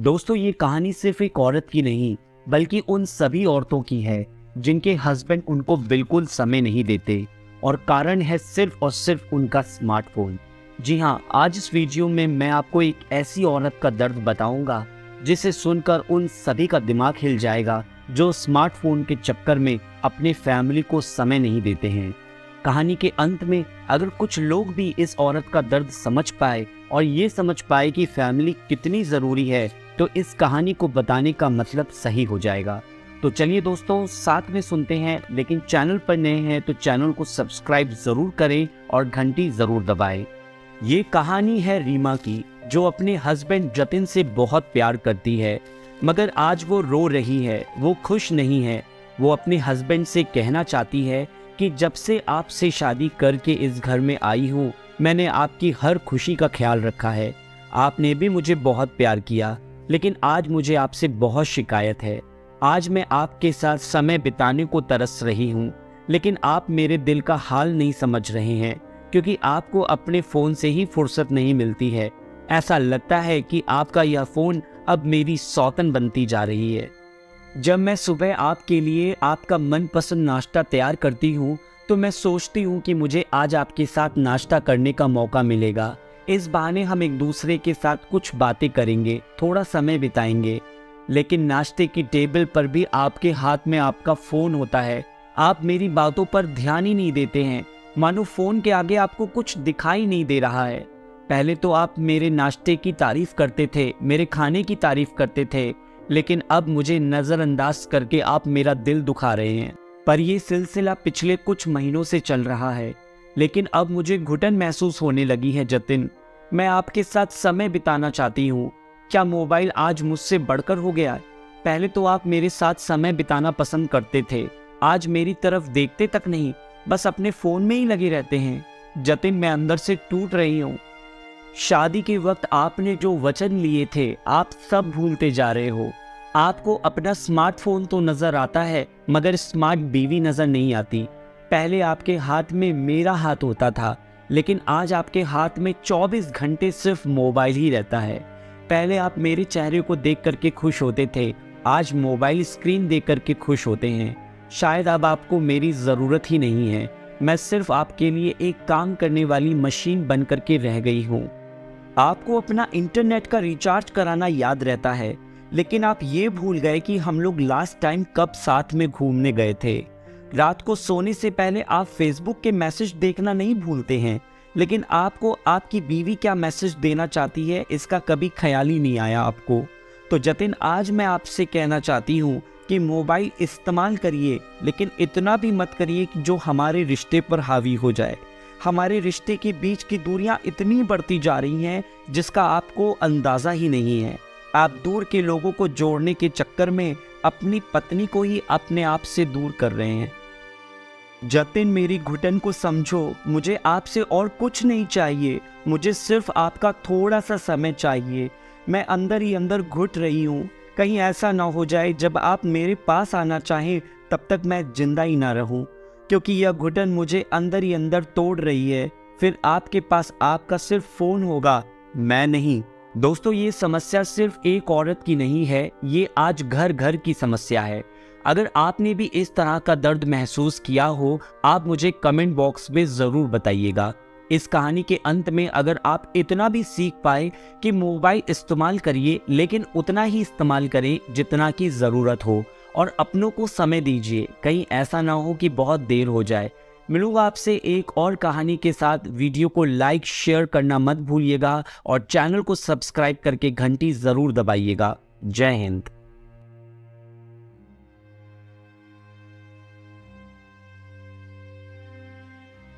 दोस्तों, ये कहानी सिर्फ़ एक औरत की नहीं, बल्कि उन सभी औरतों की है, जिनके हस्बैंड उनको बिल्कुल समय नहीं देते, और कारण है सिर्फ़ और सिर्फ़ उनका स्मार्टफ़ोन जी हाँ आज इस वीडियो में मैं आपको एक ऐसी औरत का दर्द बताऊँगा, जिसे सुनकर उन सभी का दिमाग हिल जाएगा, जो स्मार्टफ़ोन के चक्कर में अपने फैमिली को समय नहीं देते हैं। कहानी के अंत में, अगर कुछ लोग भी इस औरत का दर्द समझ पाए, और ये समझ पाए कि फैमिली कितनी ज़रूरी है तो इस कहानी को बताने का मतलब सही हो जाएगा। तो चलिए दोस्तों, साथ में सुनते हैं, लेकिन चैनल पर नए हैं तो चैनल को सब्सक्राइब ज़रूर करें और घंटी ज़रूर दबाएँ। ये कहानी है रीमा की, जो अपने हस्बैंड जतिन से बहुत प्यार करती है। मगर आज वो रो रही है, वो खुश नहीं है। वो अपने हस्बैंड से कहना चाहती है कि जब से आपसे शादी करके इस घर में आई हूँ, मैंने आपकी हर खुशी का ख्याल रखा है। आपने भी मुझे बहुत प्यार किया। लेकिन आज मुझे आपसे बहुत शिकायत है। आज मैं आपके साथ समय बिताने को तरस रही हूँ, लेकिन आप मेरे दिल का हाल नहीं समझ रहे हैं, क्योंकि आपको अपने फ़ोन से ही फुर्सत नहीं मिलती है। ऐसा लगता है कि आपका यह फ़ोन अब मेरी सौतन बनती जा रही है। जब मैं सुबह आपके लिए आपका मनपसंद नाश्ता तैयार करती हूँ तो मैं सोचती हूँ कि मुझे आज आपके साथ नाश्ता करने का मौका मिलेगा। इस बहाने हम एक दूसरे के साथ कुछ बातें करेंगे, थोड़ा समय बिताएँगे। लेकिन नाश्ते की टेबल पर भी आपके हाथ में आपका फ़ोन होता है। आप मेरी बातों पर ध्यान ही नहीं देते हैं। मानो फ़ोन के आगे आपको कुछ दिखाई नहीं दे रहा है। पहले तो आप मेरे नाश्ते की तारीफ़ करते थे, मेरे खाने की तारीफ़ करते थे। लेकिन अब मुझे नज़रअंदाज करके आप मेरा दिल दुखा रहे हैं। पर यह सिलसिला पिछले कुछ महीनों से चल रहा है। लेकिन अब मुझे घुटन महसूस होने लगी है जतिन। मैं आपके साथ समय बिताना चाहती हूँ। क्या मोबाइल आज मुझसे बढ़कर हो गया है? पहले तो आप मेरे साथ समय बिताना पसंद करते थे। आज मेरी तरफ़ देखते तक नहीं, बस अपने फ़ोन में ही लगे रहते हैं। जतिन, मैं अंदर से टूट रही हूँ। शादी के वक्त आपने जो वचन लिए थे, आप सब भूलते जा रहे हो। आपको अपना स्मार्टफ़ोन तो नज़र आता है, मगर स्मार्ट बीवी नज़र नहीं आती। पहले आपके हाथ में मेरा हाथ होता था। लेकिन आज आपके हाथ में 24 घंटे सिर्फ़ मोबाइल ही रहता है। पहले आप मेरे चेहरे को देख करके खुश होते थे, आज मोबाइल स्क्रीन देख करके खुश होते हैं। शायद अब आपको मेरी ज़रूरत ही नहीं है, मैं सिर्फ़ आपके लिए एक काम करने वाली मशीन बन करके रह गई हूँ। आपको अपना इंटरनेट का रिचार्ज कराना याद रहता है, लेकिन आप ये भूल गए कि हम लोग लास्ट टाइम कब साथ में घूमने गए थे। रात को सोने से पहले आप फेसबुक के मैसेज देखना नहीं भूलते हैं। लेकिन आपको, आपकी बीवी क्या मैसेज देना चाहती है, इसका कभी ख्याल ही नहीं आया आपको। तो जतिन, आज मैं आपसे कहना चाहती हूँ कि मोबाइल इस्तेमाल करिए, लेकिन इतना भी मत करिए कि जो हमारे रिश्ते पर हावी हो जाए। हमारे रिश्ते के बीच की दूरियाँ इतनी बढ़ती जा रही हैं, जिसका आपको अंदाज़ा ही नहीं है। आप दूर के लोगों को जोड़ने के चक्कर में अपनी पत्नी को ही अपने आप से दूर कर रहे हैं। जतिन मेरी घुटन को समझो, मुझे आपसे और कुछ नहीं चाहिए। मुझे सिर्फ़ आपका थोड़ा सा समय चाहिए। मैं अंदर ही अंदर घुट रही हूँ। कहीं ऐसा ना हो जाए, जब आप मेरे पास आना चाहें, तब तक मैं ज़िंदा ही ना रहूँ। क्योंकि यह घुटन मुझे अंदर ही अंदर तोड़ रही है। फिर आपके पास आपका सिर्फ़ फ़ोन होगा। मैं नहीं। दोस्तों, ये समस्या सिर्फ़ एक औरत की नहीं है। ये आज घर घर की समस्या है। अगर आपने भी इस तरह का दर्द महसूस किया हो, आप मुझे कमेंट बॉक्स में ज़रूर बताइएगा। इस कहानी के अंत में अगर आप इतना भी सीख पाए कि मोबाइल इस्तेमाल करिए, लेकिन उतना ही इस्तेमाल करें जितना की ज़रूरत हो, और अपनों को समय दीजिए, कहीं ऐसा ना हो कि बहुत देर हो जाए। मिलूँगा आपसे एक और कहानी के साथ। वीडियो को लाइक, शेयर करना मत भूलिएगा, और चैनल को सब्सक्राइब करके घंटी ज़रूर दबाइएगा। जय हिंद।